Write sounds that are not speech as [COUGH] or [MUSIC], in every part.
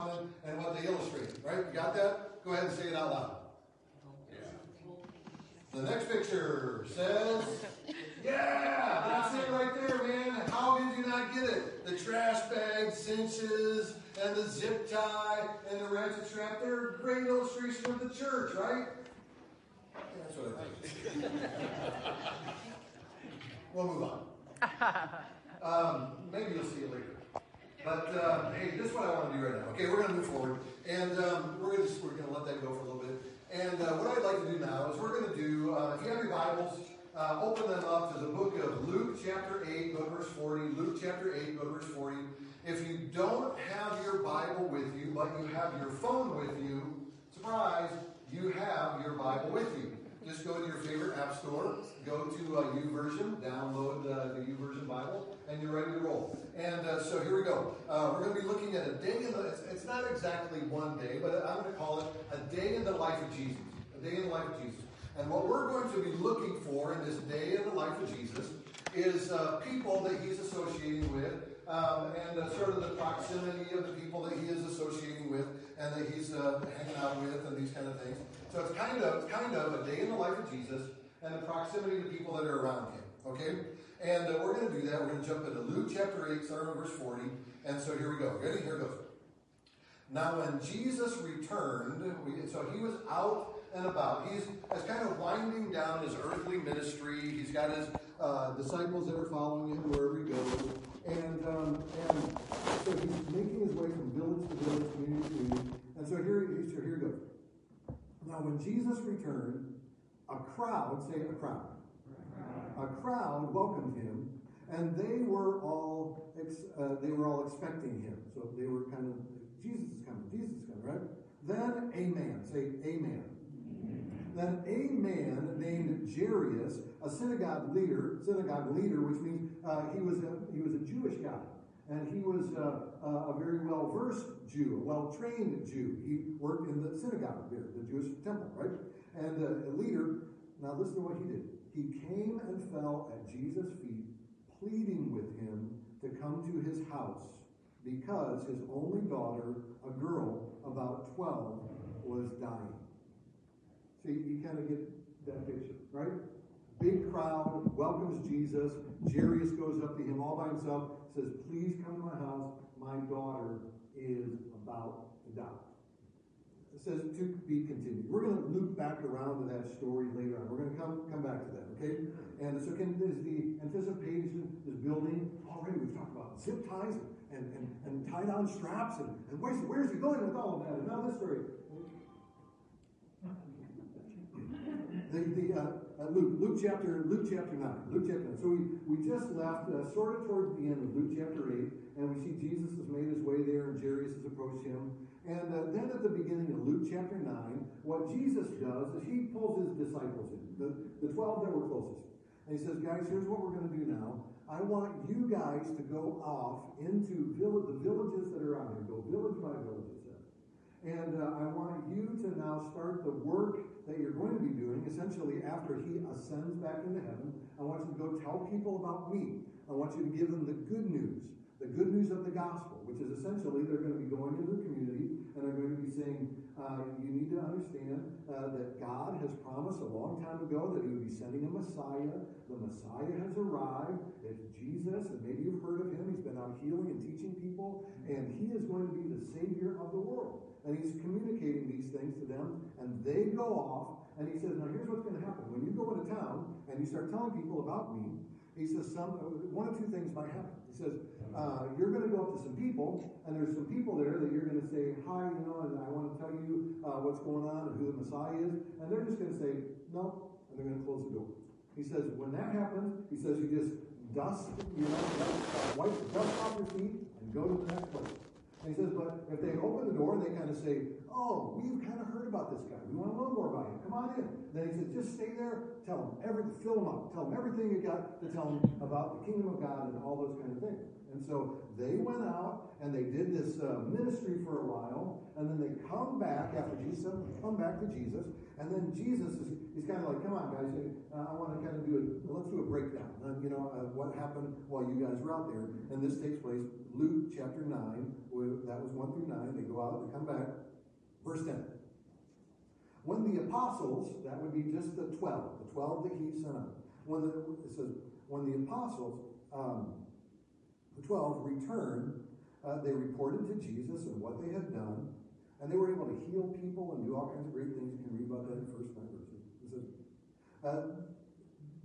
and what they illustrate, right? You got that? Go ahead and say it out loud. The next picture says, yeah, that's it right there, man. How did you not get it? The trash bag cinches and the zip tie and the ratchet strap, they're a great illustration of the church, right? That's what I think. [LAUGHS] we'll move on. [LAUGHS] Um, maybe you'll see it later. But uh, hey, this is what I want to do right now. Okay, we're going to move forward, and um, we're going to we're to let that go for a little bit. And uh, what I'd like to do now is we're going to do. Uh, if you have your Bibles, uh, open them up to the book of Luke, chapter eight, go verse forty. Luke, chapter eight, go verse forty. If you don't have your Bible with you, but you have your phone with you, surprise, you have your Bible with you. Just go to your favorite app store, go to uh, YouVersion, download uh, the YouVersion Bible, and you're ready to roll. And uh, so here we go. Uh, we're going to be looking at a day in the. It's, it's not exactly one day, but I'm going to call it a day in the life of Jesus. A day in the life of Jesus. And what we're going to be looking for in this day in the life of Jesus is uh, people that he's associating with, um, and uh, sort of the proximity of the people that he is associating with, and that he's uh, hanging out with, and these kind of things. So it's kind of kind of a day in the life of Jesus, and the proximity to people that are around him. Okay, and uh, we're going to do that. We're going to jump into Luke chapter eight, starting verse forty. And so here we go. Ready? Here goes. Now, when Jesus returned, we, so he was out and about. He's, he's kind of winding down his earthly ministry. He's got his uh, disciples that are following him wherever he goes. And, um, and so he's making his way from village to village, community to community. And so here, so here goes. Now, when Jesus returned, a crowd, say a crowd, a crowd welcomed him, and they were all uh, they were all expecting him. So they were kind of Jesus is coming, Jesus is coming, right? Then a man, say a man. Then a man named Jairus, a synagogue leader, synagogue leader, which means uh, he was a he was a Jewish guy, and he was uh, a very well versed Jew, a well trained Jew. He worked in the synagogue there, the Jewish temple, right? And uh, a leader. Now listen to what he did. He came and fell at Jesus' feet, pleading with him to come to his house because his only daughter, a girl about 12, was dying. So you, you kind of get that picture, right? Big crowd welcomes Jesus. Jairus goes up to him all by himself, says, Please come to my house. My daughter is about to die. It says to be continued. We're going to loop back around to that story later on. We're going to come come back to that, okay? And so can, is the anticipation is building. Already we've talked about zip ties and, and, and tie down straps and, and where's, where's he going with all of that? And now this story. The, the, uh, uh, Luke, Luke chapter, Luke chapter 9. Luke chapter 9. So we, we just left uh, sort of towards the end of Luke chapter 8, and we see Jesus has made his way there, and Jairus has approached him. And uh, then at the beginning of Luke chapter 9, what Jesus does is he pulls his disciples in, the, the 12 that were closest. And he says, guys, here's what we're going to do now. I want you guys to go off into vill- the villages that are around here. Go village by village. And uh, I want you to now start the work that you're going to be doing, essentially after he ascends back into heaven. I want you to go tell people about me. I want you to give them the good news, the good news of the gospel, which is essentially they're going to be going into the community and they're going to be saying, uh, you need to understand uh, that God has promised a long time ago that he would be sending a Messiah. The Messiah has arrived. It's Jesus, and maybe you've heard of him. He's been out healing and teaching people, and he is going to be the Savior of the world. And he's communicating these things to them, and they go off, and he says, Now here's what's going to happen. When you go into town and you start telling people about me, he says, some, one of two things might happen. He says, uh, you're going to go up to some people, and there's some people there that you're going to say, hi, you know, and I want to tell you uh, what's going on and who the Messiah is. And they're just going to say, no, and they're going to close the door. He says, when that happens, he says, you just dust, you know, dust, wipe the dust off your feet and go to the next place. And he says, but if they open the door and they kind of say, oh, we've kind of heard about this guy. We want to know more about him. Come on in. Then he says, just stay there. Tell them everything. Fill them up. Tell them everything you got to tell them about the kingdom of God and all those kind of things. And so they went out and they did this uh, ministry for a while, and then they come back after Jesus come back to Jesus. And then Jesus is he's kind of like, come on, guys, uh, I want to kind of do it. Let's do a breakdown. Uh, you know, uh, what happened while you guys were out there. And this takes place Luke chapter 9. Where that was 1 through 9. They go out, they come back. Verse 10. When the apostles, that would be just the 12, the 12 that he sent out. When the, it says, when the apostles, um, 12, returned, uh, they reported to Jesus and what they had done and they were able to heal people and do all kinds of great things. You can read about that in first says, uh,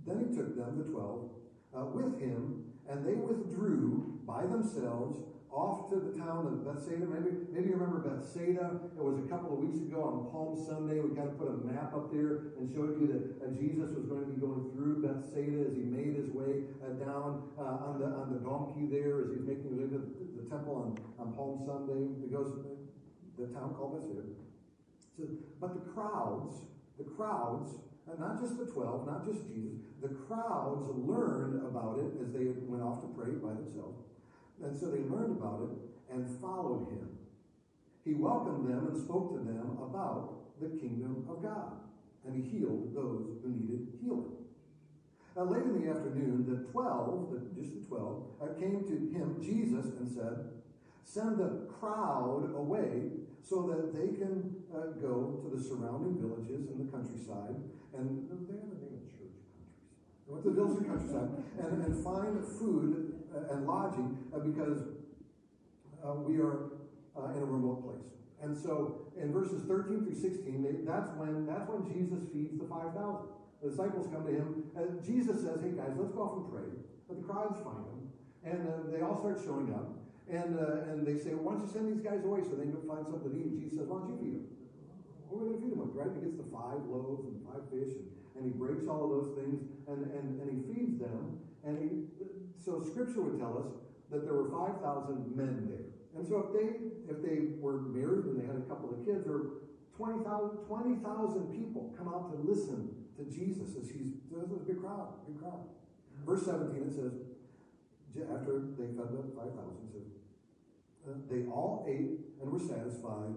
then he took them, the twelve, uh, with him, and they withdrew by themselves off to the town of Bethsaida. Maybe, maybe you remember Bethsaida. It was a couple of weeks ago on Palm Sunday. We kind of put a map up there and showed you that Jesus was going to be going through Bethsaida as he made his way uh, down uh, on the on the donkey there as he's making his way to the, the temple on, on Palm Sunday. It goes the town called Bethsaida. So, but the crowds, the crowds, not just the 12, not just Jesus, the crowds learned about it as they went off to pray by themselves. And so they learned about it and followed him. He welcomed them and spoke to them about the kingdom of God. And he healed those who needed healing. Now, late in the afternoon, the twelve, the, just the twelve, uh, came to him, Jesus, and said, Send the crowd away so that they can uh, go to the surrounding villages in the countryside. And they have a name of church, countryside. They went to the villages and countryside and, and find food and lodging uh, because uh, we are uh, in a remote place. And so in verses 13 through 16, they, that's when that's when Jesus feeds the 5,000. The disciples come to him, and Jesus says, Hey guys, let's go off and pray. But the crowds find him, and uh, they all start showing up. And, uh, and they say, why don't you send these guys away so they can find something to eat? And Jesus says, why don't you feed them? What are we going to feed them with, right? He gets the five loaves and five fish, and, and he breaks all of those things, and, and, and he feeds them. And he, so Scripture would tell us that there were 5,000 men there. And so if they, if they were married and they had a couple of kids, or 20,000 20, people come out to listen to Jesus as he's, there's a big crowd, big crowd. Verse 17, it says, after they fed the 5,000, it says, uh, they all ate and were satisfied.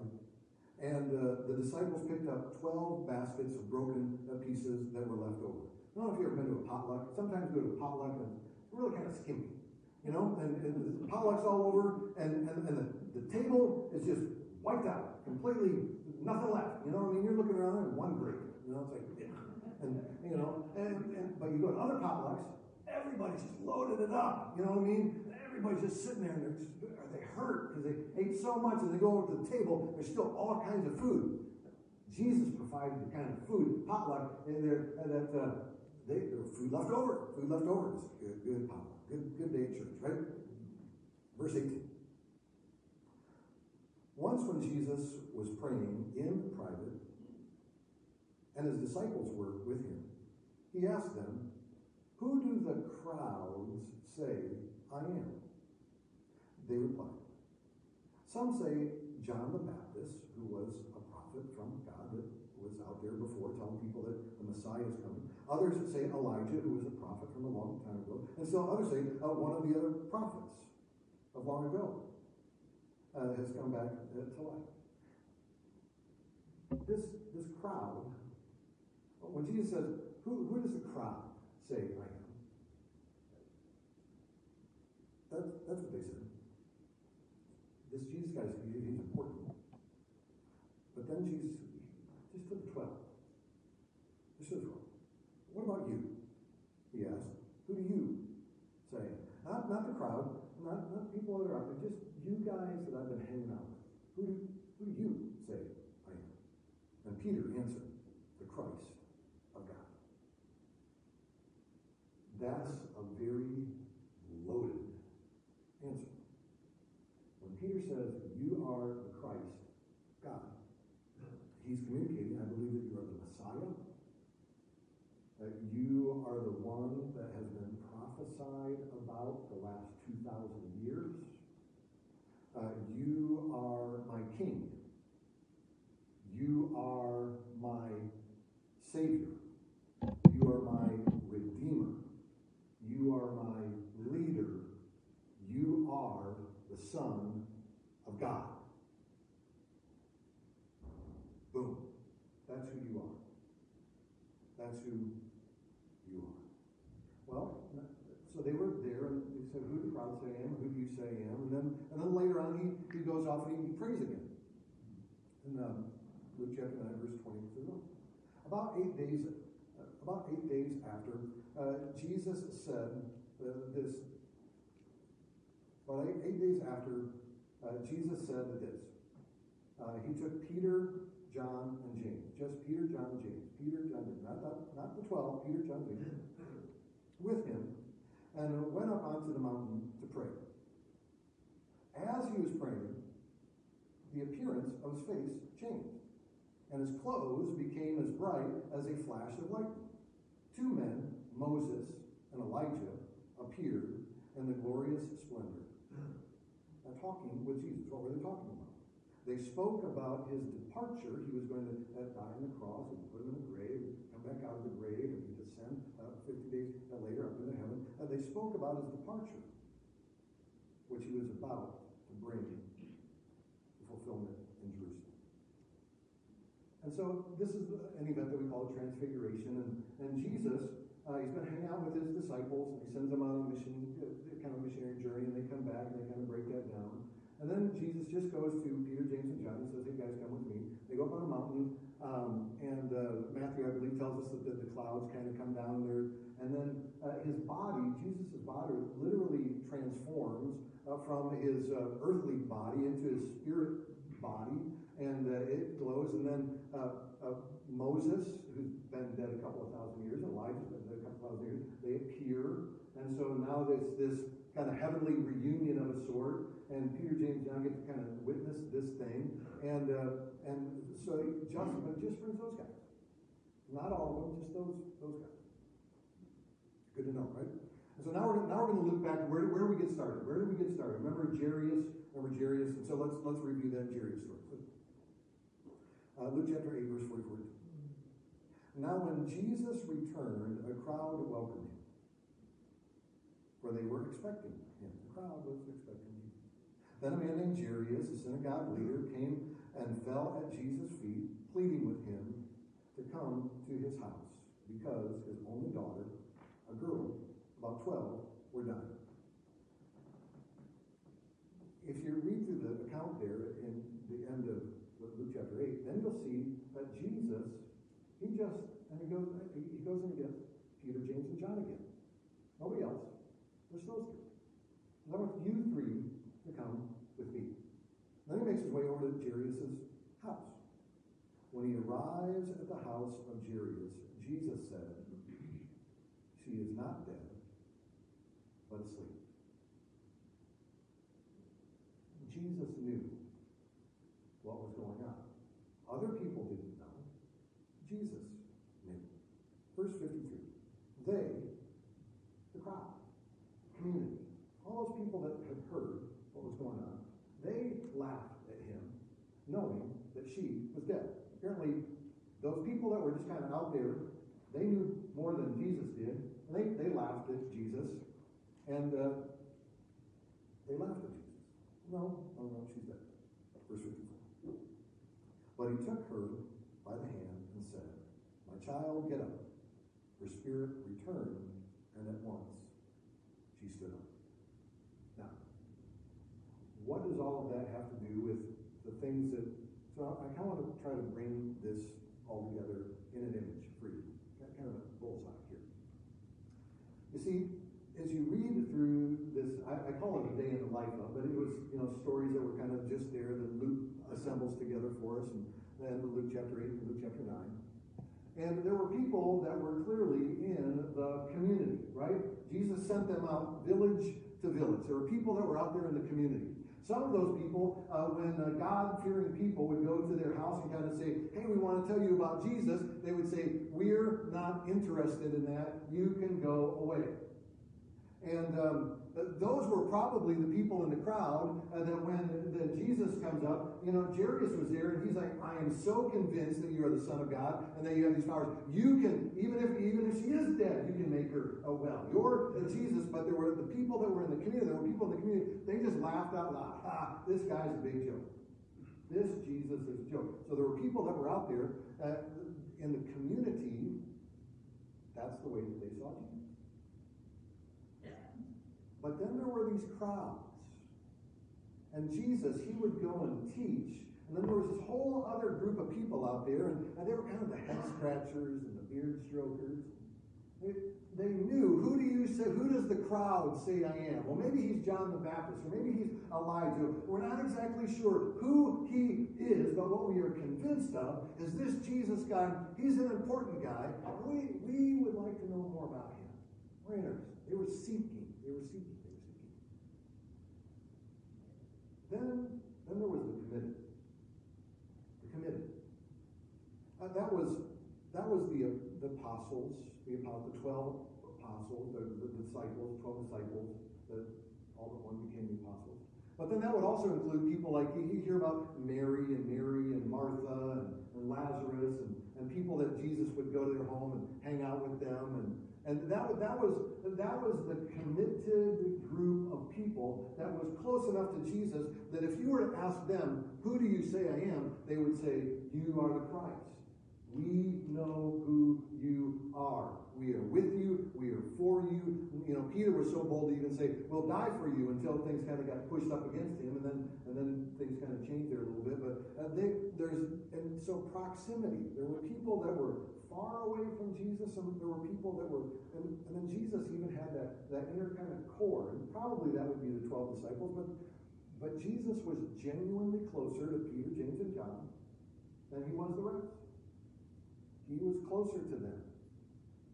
And uh, the disciples picked up 12 baskets of broken pieces that were left over. I don't know if you've ever been to a potluck. Sometimes you go to a potluck and really kind of skimpy. You know, and, and the potluck's all over, and, and, and the, the table is just wiped out, completely nothing left. You know I mean? You're looking around and one break. You know, it's like, yeah. and you know, and, and but you go to other potlucks, everybody's just loaded it up. You know what I mean? Everybody's just sitting there and they're just, they hurt because they ate so much and they go over to the table, there's still all kinds of food. Jesus provided the kind of food, potluck, in there that uh, they, there was food left over. Food left over. Good, good. Good, good day at church, right? Verse 18. Once when Jesus was praying in private, and his disciples were with him, he asked them, Who do the crowds say I am? They replied. Some say John the Baptist, who was a prophet from God that was out there before telling people that the Messiah is coming. Others say Elijah, who was a prophet from a long time ago. And still others say uh, one of the other prophets of long ago uh, has come back uh, to life. This, this crowd, when Jesus says, who, who does the crowd say I am? That's, that's what they said this Jesus guy, he's important. But then Jesus, just to the 12. Just to the 12. What about you? He asked. Who do you say? Not, the crowd, not, not people that are out there, just you guys that I've been hanging out with. Who do, who do you say I am? And Peter answered, the Christ of God. That's a very loaded answer. Peter says, You are the Christ, God. He's communicating, I believe that you are the Messiah, that you are the one that has been prophesied about the last 2,000 years. Uh, you are my king. You are my savior. You are my redeemer. You are my leader. You are the son of God. Boom. That's who you are. That's who you are. Well, so they were there, and he said, Who do the crowd say I am? Who do you say I am? And then, and then later on, he, he goes off and he, he prays again. In um, Luke chapter 9, verse 20 through 1. About eight days, about eight days after, uh, Jesus said uh, this. About eight, eight days after, uh, Jesus said this. He took Peter, John, and James. Just Peter, John, and James. Peter, John, James. Not, not, not the 12, Peter, John, James. With him, and went up onto the mountain to pray. As he was praying, the appearance of his face changed, and his clothes became as bright as a flash of lightning. Two men, Moses and Elijah, appeared in the glorious splendor. Now, talking with Jesus. What were they talking about? They spoke about his departure. He was going to die on the cross and put him in the grave, come back out of the grave, and descend uh, 50 days later up into heaven. Uh, they spoke about his departure, which he was about to bring to fulfillment. So this is an event that we call Transfiguration. And, and Jesus, uh, he's been hanging out with his disciples, and he sends them on a mission, uh, kind of a missionary journey, and they come back and they kind of break that down. And then Jesus just goes to Peter, James, and John and says, Hey guys, come with me. They go up on a mountain, um, and uh, Matthew, I believe, tells us that the, the clouds kind of come down there. And then uh, his body, Jesus' body, literally transforms uh, from his uh, earthly body into his spirit body, and uh, it glows. And then uh, Moses, who's been dead a couple of thousand years, Elijah's been dead a couple of thousand years, they appear. And so now there's this kind of heavenly reunion of a sort and Peter, James, and John get to kind of witness this thing. And uh, and so just, but just brings those guys. Not all of them, just those those guys. Good to know, right? And so now we're now we're going to look back. Where where do we get started? Where did we get started? Remember Jairus? Remember Jairus? And so let's let's review that Jairus story. Uh, Luke chapter eight, verse forty-four. Now, when Jesus returned, a crowd welcomed him, for they were expecting him. The crowd was expecting. Him. Then a man named Jairus, a synagogue leader, came and fell at Jesus' feet, pleading with him to come to his house because his only daughter, a girl, about 12, were dying. If you read through the account there in the end of Luke chapter 8, then you'll see that Jesus, he just, and he goes, he goes and gets Peter, James, and John again. Nobody else. Just those three. I want you three to come with me. Then he makes his way over to Jairus' house. When he arrives at the house of Jairus, Jesus said, She is not dead, but asleep. Jesus knew what was going on. Other people didn't know. Jesus knew. Verse 53. They, the crowd, community, all those people that had heard what was going on, they laughed at him, knowing that she was dead. Apparently, those people that were just kind of out there, they knew more than Jesus did. They, they laughed at Jesus. And uh, they laughed at Jesus. No, no, no, she's dead. Verse 54. But he took her by the hand and said, My child, get up. Her spirit returned, and at once she stood up. Now, what does all of that have to do with the things that, so I kind of want to try to bring this all together in an image for you. Kind of a bullseye here. You see, as you read through this, I, I, call it a day in the life of, but it was, you know, stories that were kind of just there that Luke assembles together for us, and then Luke chapter 8 and Luke chapter 9. And there were people that were clearly in the community, right? Jesus sent them out village to village. There were people that were out there in the community. Some of those people, uh, when uh, God fearing people would go to their house and kind of say, Hey, we want to tell you about Jesus, they would say, We're not interested in that. You can go away. And um, those were probably the people in the crowd uh, that when Jesus comes up, you know, Jairus was there, and he's like, "I am so convinced that you are the Son of God, and that you have these powers. You can, even if even if she is dead, you can make her uh, well. You're the Jesus." But there were the people that were in the community. There were people in the community. They just laughed out loud. Ha! This guy's a big joke. This Jesus is a joke. So there were people that were out there uh, in the community That's the way that they saw Jesus. But then there were these crowds. And Jesus, he would go and teach. And then there was this whole other group of people out there, and, and they were kind of the head scratchers and the beard strokers. They, they knew who do you say who does the crowd say I am? Well, maybe he's John the Baptist, or maybe he's Elijah. We're not exactly sure who he is, but what we are convinced of is this Jesus guy. He's an important guy. We we would like to know more about him. We're interested. They were seeking. They were seeking. They were seeking. Then then there was the committed. The committed. Uh, that was that was the the apostles the, the 12 apostles, the, the disciples, 12 disciples, that all but one became the apostles. But then that would also include people like you, hear about Mary and Mary and Martha and, and Lazarus and, and people that Jesus would go to their home and hang out with them. And, and that, that, was, that was the committed group of people that was close enough to Jesus that if you were to ask them, Who do you say I am? they would say, You are the Christ. We know who you are. We are with you. We are for you. You know, Peter was so bold to even say, "We'll die for you," until things kind of got pushed up against him, and then and then things kind of changed there a little bit. But uh, they, there's and so proximity. There were people that were far away from Jesus, and there were people that were, and, and then Jesus even had that that inner kind of core, and probably that would be the twelve disciples, but. But Jesus was genuinely closer to Peter, James, and John than he was the rest. He was closer to them,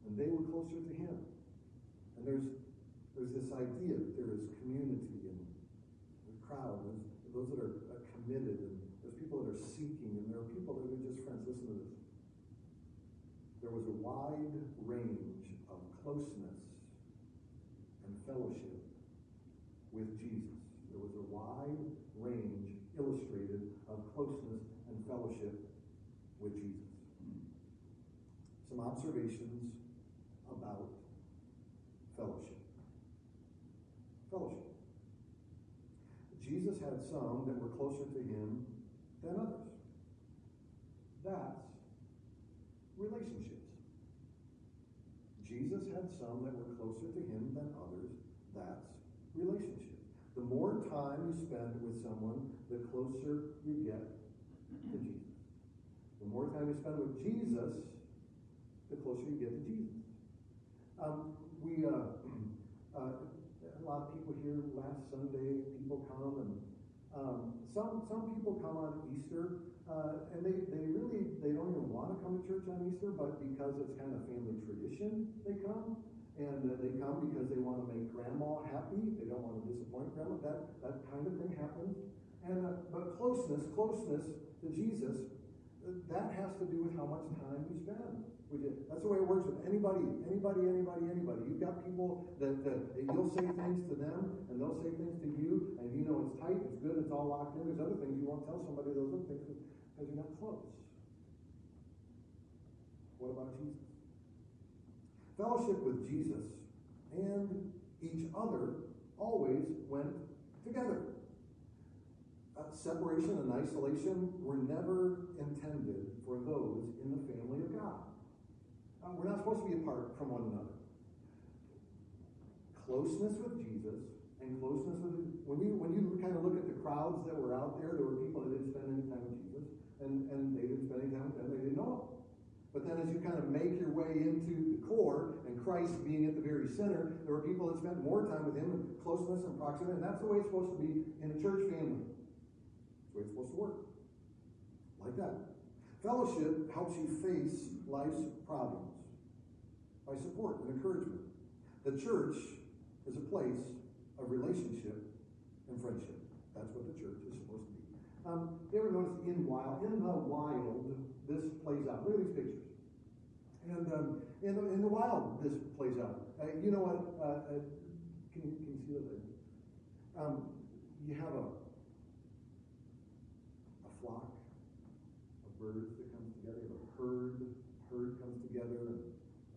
and they were closer to him. And there's there's this idea that there is community and the crowd, there's those that are uh, committed, and there's people that are seeking, and there are people that are just friends. Listen to this. There was a wide range of closeness and fellowship with Jesus. There was a wide range illustrated of closeness and fellowship with Jesus hmm. some observations about fellowship. Fellowship. Jesus had some that were closer to him than others. That's relationships. Jesus had some that were closer to him than others. That's relationships. The more time you spend with someone, the closer you get to Jesus. The more time you spend with Jesus, the closer you get to Jesus. Um, we, uh, [CLEARS THROAT] uh, a lot of people here last Sunday, people come and um, some some people come on Easter uh, and they, they really they don't even want to come to church on Easter, but because it's kind of family tradition, they come. And uh, they come because they want to make grandma happy. They don't want to disappoint grandma. That that kind of thing happens. And uh, but closeness, closeness to Jesus, that has to do with how much time you spend with you. That's the way it works with anybody, anybody, anybody, anybody. You've got people that, that, that you'll say things to them, and they'll say things to you, and you know it's tight, it's good, it's all locked in. There's other things you won't tell somebody those other things because you're not close. What about Jesus? Fellowship with Jesus and each other always went together. Uh, separation and isolation were never intended for those in the family of God. We're not supposed to be apart from one another. Closeness with Jesus and closeness with when you when you kind of look at the crowds that were out there, there were people that didn't spend any time with Jesus, and, and they didn't spend any time with them, they didn't know. But then as you kind of make your way into the core and Christ being at the very center, there were people that spent more time with him closeness and proximity, and that's the way it's supposed to be in a church family. That's the way it's supposed to work. Like that. Fellowship helps you face life's problems by support and encouragement. The church is a place of relationship and friendship. That's what the church is supposed to be. Um, you ever notice in wild, in the wild, this plays out? Look at these pictures. And um, in, the, in the wild, this plays out. Uh, you know what? Uh, uh, can, you, can you see that? Um, you have a, a flock of birds that comes together. A herd comes together, and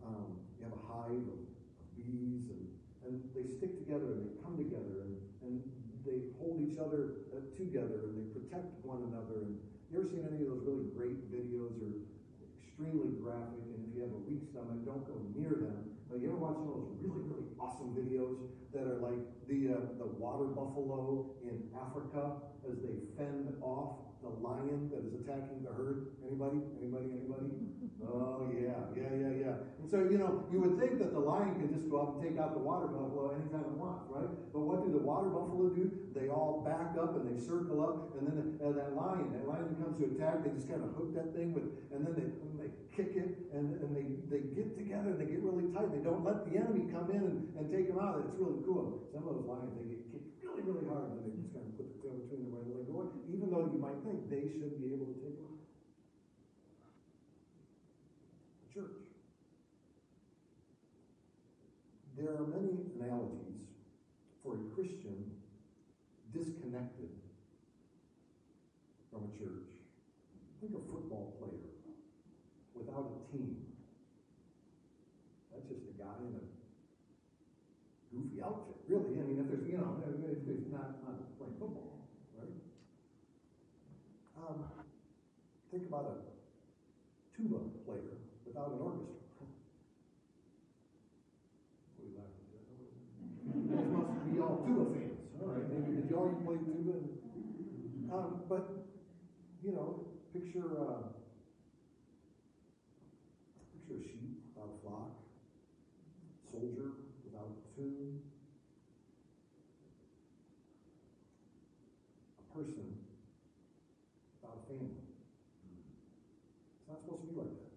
um, you have a hive of, of bees, and, and they stick together and they come together and, and they hold each other uh, together and they protect one another. And you ever seen any of those really great videos or extremely graphic? And if you have a weak stomach, don't go near them. But you ever watch some of those really, really awesome videos that are like the uh, the water buffalo in Africa as they fend off the lion that is attacking the herd? Anybody? Anybody? Anybody? Oh yeah, yeah, yeah, yeah. And so you know, you would think that the lion can just go up and take out the water buffalo anytime it wants, right? But what do the water buffalo do? They all back up and they circle up, and then uh, that lion, that lion comes to attack, they just kind of hook that thing with, and then they, and they kick it, and, and they, they get together, and they get really tight. They don't let the enemy come in and, and take them out. It's really cool. Some of those lions, they get kicked really, really hard, and they just kind of put the tail between them and let go. Even though you might think they should be able to take them out. The church. There are many analogies for a Christian disconnected from a church. Think a football player without a team. That's just a guy in a goofy outfit, really. I mean, if there's, you know, if there's not, not playing football, right? Um, think about a tuba player without an orchestra. What are you laughing at? You must be all tuba fans. All right, maybe did y'all play tuba? Um, but you know, picture uh, picture a sheep without a flock, soldier without platoon, a person without a family. It's not supposed to be like that.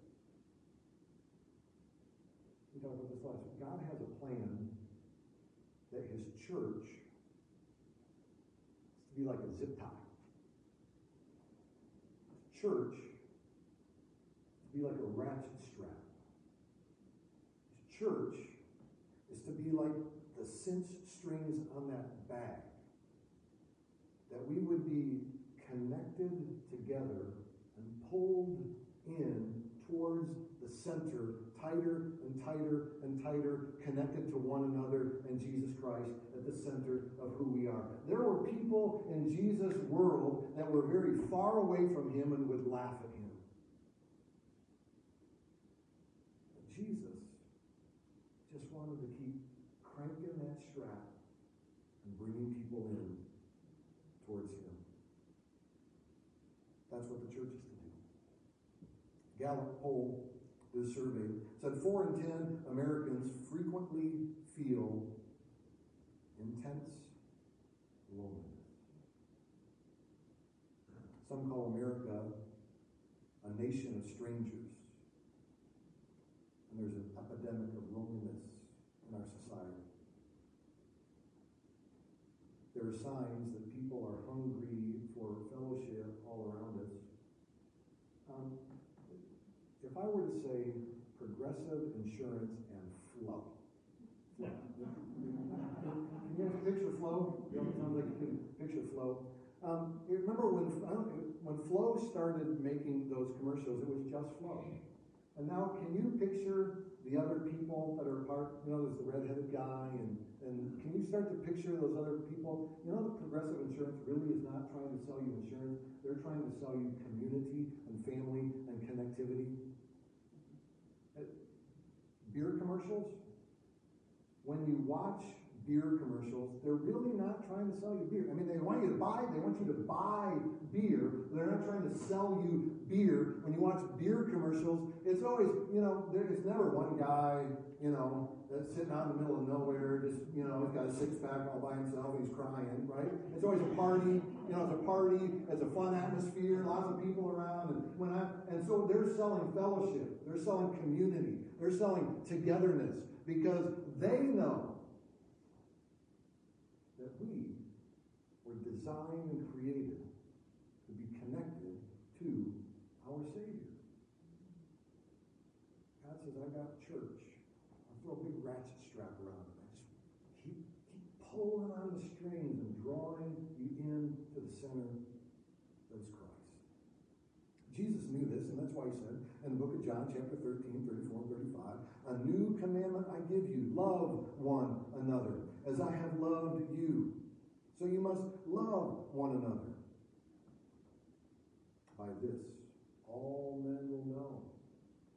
We talked about this last week. God has a plan that His church is to be like a zip tie. Church to be like a ratchet strap. Church is to be like the cinched strings on that bag. That we would be connected together and pulled in towards the center, tighter and tighter and tighter, connected to one another and Jesus Christ at the center of who we are. There were people in Jesus' world that were very far away from him and would laugh at him. But Jesus just wanted to keep cranking that strap and bringing people in towards him. That's what the church is to do. Gallup poll this survey said four in ten Americans frequently feel intense loneliness. Some call America a nation of strangers. And there's an epidemic of loneliness in our society. There are signs that people are hungry for fellowship all around us. Um, if I were to say progressive insurance and Flo, Flo. Can you guys picture Flo? You know, it sounds like you can picture Flo. Um, you remember when when Flo started making those commercials, it was just Flo. And now, can you picture the other people that are part? You know, there's the redheaded guy, and and can you start to picture those other people? You know, the Progressive Insurance really is not trying to sell you insurance; they're trying to sell you community and family and connectivity. Beer commercials. When you watch beer commercials, they're really not trying to sell you beer. I mean, they want you to buy, they want you to buy beer. They're not trying to sell you beer. When you watch beer commercials, it's always, you know, there's never one guy, you know, that's sitting out in the middle of nowhere, just, you know, he's got a six pack all by himself he's crying, right? It's always a party, you know, it's a party, it's a fun atmosphere, lots of people around. And, when I, and so they're selling fellowship, they're selling community, they're selling togetherness because they know that we were designed and created to be connected to our Savior. God says, I got church. I'll throw a big ratchet strap around it. I just keep, keep pulling on the strings and drawing you in to the center that's Christ. Jesus knew this, and that's why he said in the book of John, chapter 13, 34, and 35, A new commandment I give you love one another as I have loved you. So you must love one another. By this, all men will know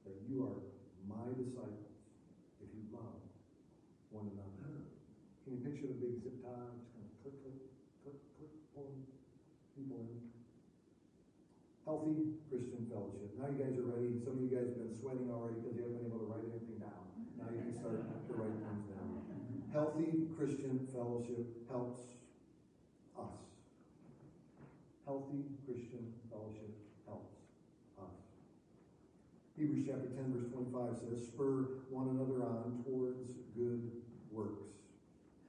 that you are my disciples if you love one another. Can you picture the big zip tie? Just kind of click, click, click, click, pulling people in. Healthy Christian fellowship. Now you guys are ready. Some of you guys have been sweating already because you haven't been able to write anything down. Now you can start to write things down. Healthy Christian fellowship helps us. Healthy Christian fellowship helps us. Hebrews chapter 10, verse 25 says, Spur one another on towards good works.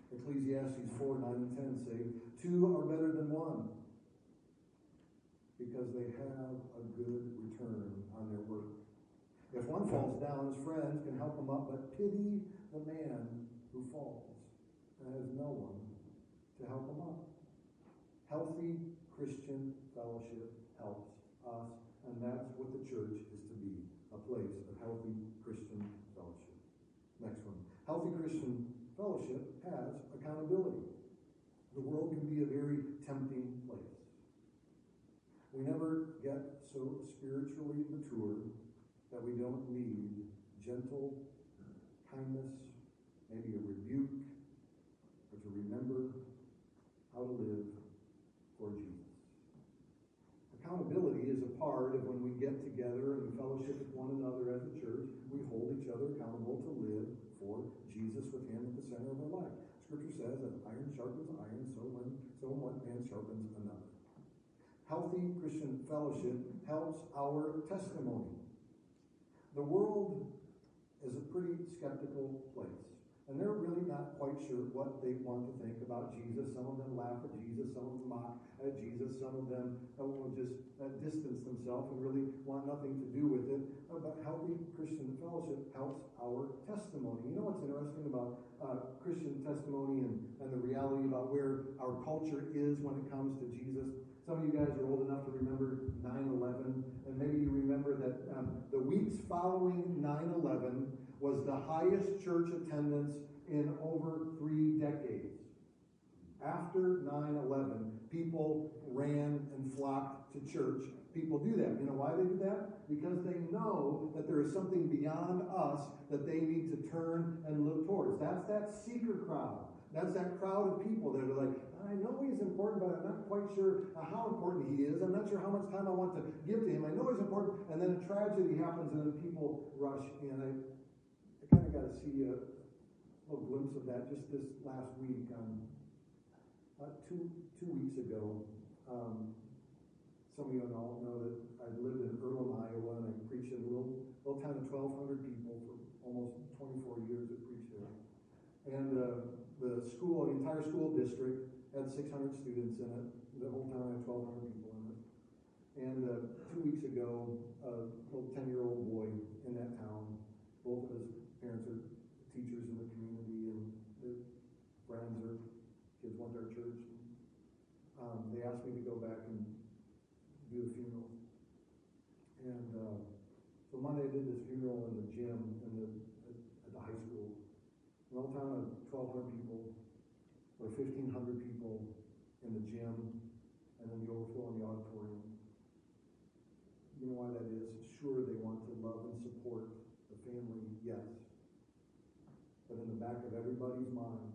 Ecclesiastes 4, 9 and 10 say, Two are better than one because they have a good return on their work. If one falls down, his friends can help him up, but pity the man who falls and has no one to help him up. Healthy Christian fellowship helps us, and that's what the church is to be a place of healthy Christian fellowship. Next one. Healthy Christian fellowship has accountability. The world can be a very tempting place. We never get so spiritually mature that we don't need gentle kindness, maybe a rebuke, or to remember how to live for Jesus. Accountability is a part of when we get together and we fellowship with one another as a church, we hold each other accountable to live for Jesus with Him at the center of our life. Scripture says that iron sharpens iron, so when so one man sharpens another. Healthy Christian fellowship helps our testimony. The world is a pretty skeptical place. And they're really not quite sure what they want to think about Jesus. Some of them laugh at Jesus, some of them mock at Jesus, some of them will just uh, distance themselves and really want nothing to do with it. Uh, but healthy Christian fellowship helps our testimony. You know what's interesting about uh, Christian testimony and, and the reality about where our culture is when it comes to Jesus? Some of you guys are old enough to remember 9 11, and maybe you remember that um, the weeks following 9 11 was the highest church attendance in over three decades. After 9 11, people ran and flocked to church. People do that. You know why they do that? Because they know that there is something beyond us that they need to turn and look towards. That's that seeker crowd. That's that crowd of people that are like, I know he's important, but I'm not quite sure how important he is. I'm not sure how much time I want to give to him. I know he's important. And then a tragedy happens, and then people rush in. I, got to see a little glimpse of that just this last week. Um, uh, two two weeks ago, um, some of you all know that I lived in Earlham, Iowa, and I preached in a little little town of 1,200 people for almost 24 years. I preached there, and uh, the school, the entire school district, had 600 students in it. The whole town had 1,200 people in it. And uh, two weeks ago, a little 10-year-old boy in that town, both of his parents are teachers in the community, and their friends or kids went to our church. Um, they asked me to go back and do the funeral. And uh, so Monday I did this funeral in the gym in the, at, the high school. An old time, of 1,200 people, or 1,500 people in the gym, and then the overflow in the auditorium. You know why that is? Sure, they want to love and support the family, yes. Back of everybody's mind,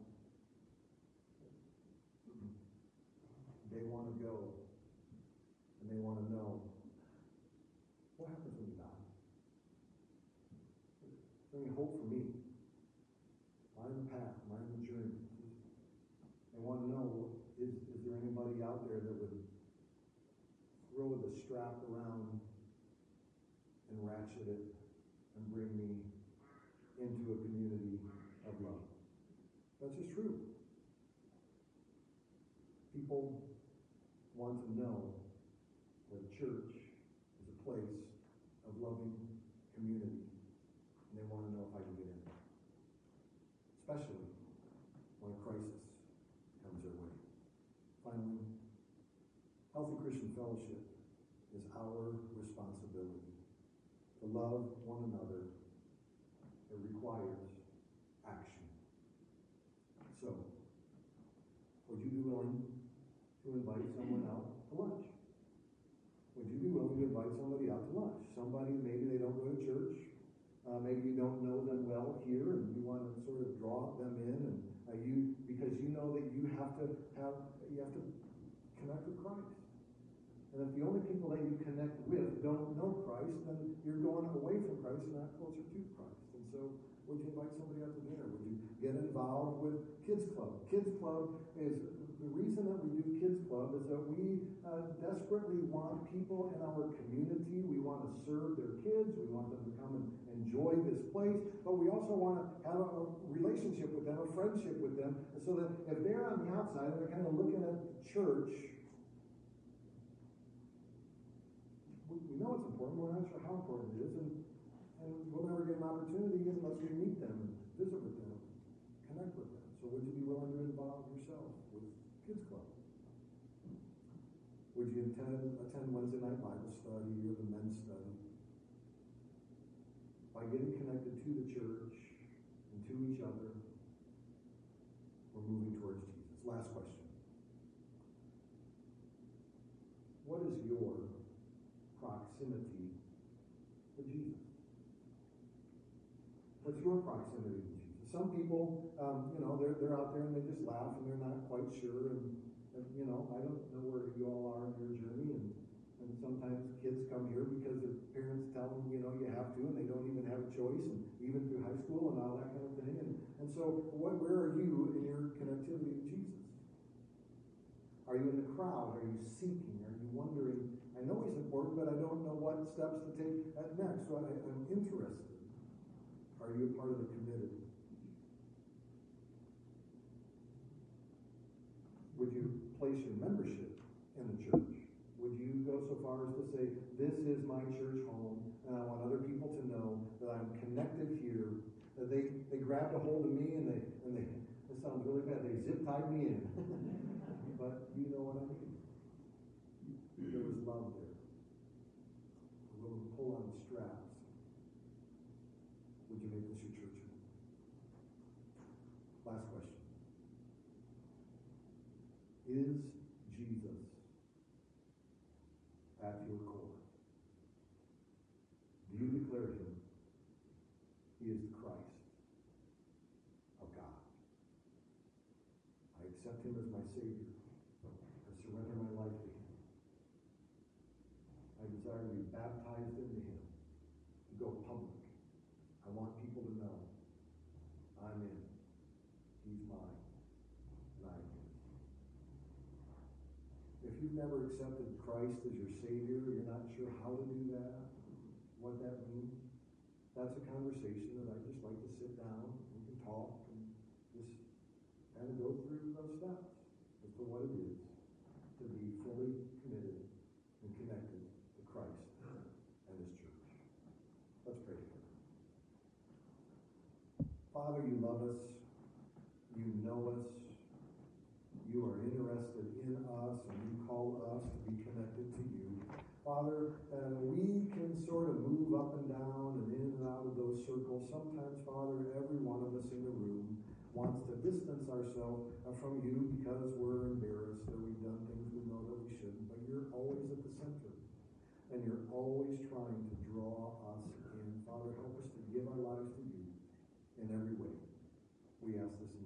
they want to go and they want to know what happens when you die. Is there any hope for me? Am I in the path? Am I in the journey? They want to know is, is there anybody out there that would throw the strap around and ratchet it and bring me into a community of love? That's just true. People want to know that a church is a place of loving community. And they want to know if I can get in. Especially when a crisis comes their way. Finally, healthy Christian fellowship is our responsibility. To love one another, it requires action. So, would you be willing to invite someone out to lunch? Would you be willing to invite somebody out to lunch? Somebody, maybe they don't go to church, Uh, maybe you don't know them well here, and you want to sort of draw them in, and uh, you because you know that you have to have you have to connect with Christ. And if the only people that you connect with don't know Christ, then you're going away from Christ and not closer to Christ. And so, would you invite somebody out to dinner? Would you get involved with Kids Club? Kids Club is the reason that we do Kids Club is that we uh, desperately want people in our community. We want to serve their kids. We want them to come and enjoy this place. But we also want to have a relationship with them, a friendship with them, so that if they're on the outside and they're kind of looking at the church, we know it's important. We're not sure how important it is, and, and we'll never get an opportunity unless we meet them and visit with them, connect with them. So would you be willing to involve yourself with Kids Club? Would you attend, attend Wednesday night Bible study or the men's study? By getting connected to the church and to each other, we're moving towards Jesus. Last question. What is your proximity to Jesus? What's your proximity to Jesus? Some people, um, you know, they're, they're out there and they just laugh and they're not quite sure. And, and, you know, I don't know where you all are in your journey. And, and sometimes kids come here because their parents tell them, you know, you have to, and they don't even have a choice, and even through high school and all that kind of thing. And, and so, what, where are you in your connectivity to Jesus? Are you in the crowd? Are you seeking? Are you wondering? I know he's important, but I don't know what steps to take next. So I, I'm interested. Are you a part of the committed? Would you place your membership in the church? Would you go so far as to say, This is my church home, and I want other people to know that I'm connected here? That they, they grabbed a hold of me and they, and they, this sounds really bad, they zip tied me in. [LAUGHS] but you know what I mean. There was love there. A little pull on the straps. Would you make this your church home? Last question. Is Jesus at your core? Do you declare him? He is the Christ of God. I accept him as my Savior. I surrender my life to him. I desire to be baptized into him, to go public. I want people to know I'm in. He's mine, and I am his. If you've never accepted Christ as your Savior, you're not sure how to do that, what that means, that's a conversation that I just like to sit down, we can talk, and just kind of go through those steps as to what it is to be fully committed and connected to Christ and His church. Let's pray together. Father, you love us. You know us. You are interested in us, and you call us to be connected to you. Father, uh, we can sort of move up and down and in and out of those circles. Sometimes, Father, every one of us in the room wants to distance ourselves from you because we're embarrassed or we've done things we know that we shouldn't. But you're always at the center, and you're always trying to draw us in. Father, help us to give our lives to you in every way. We ask this in.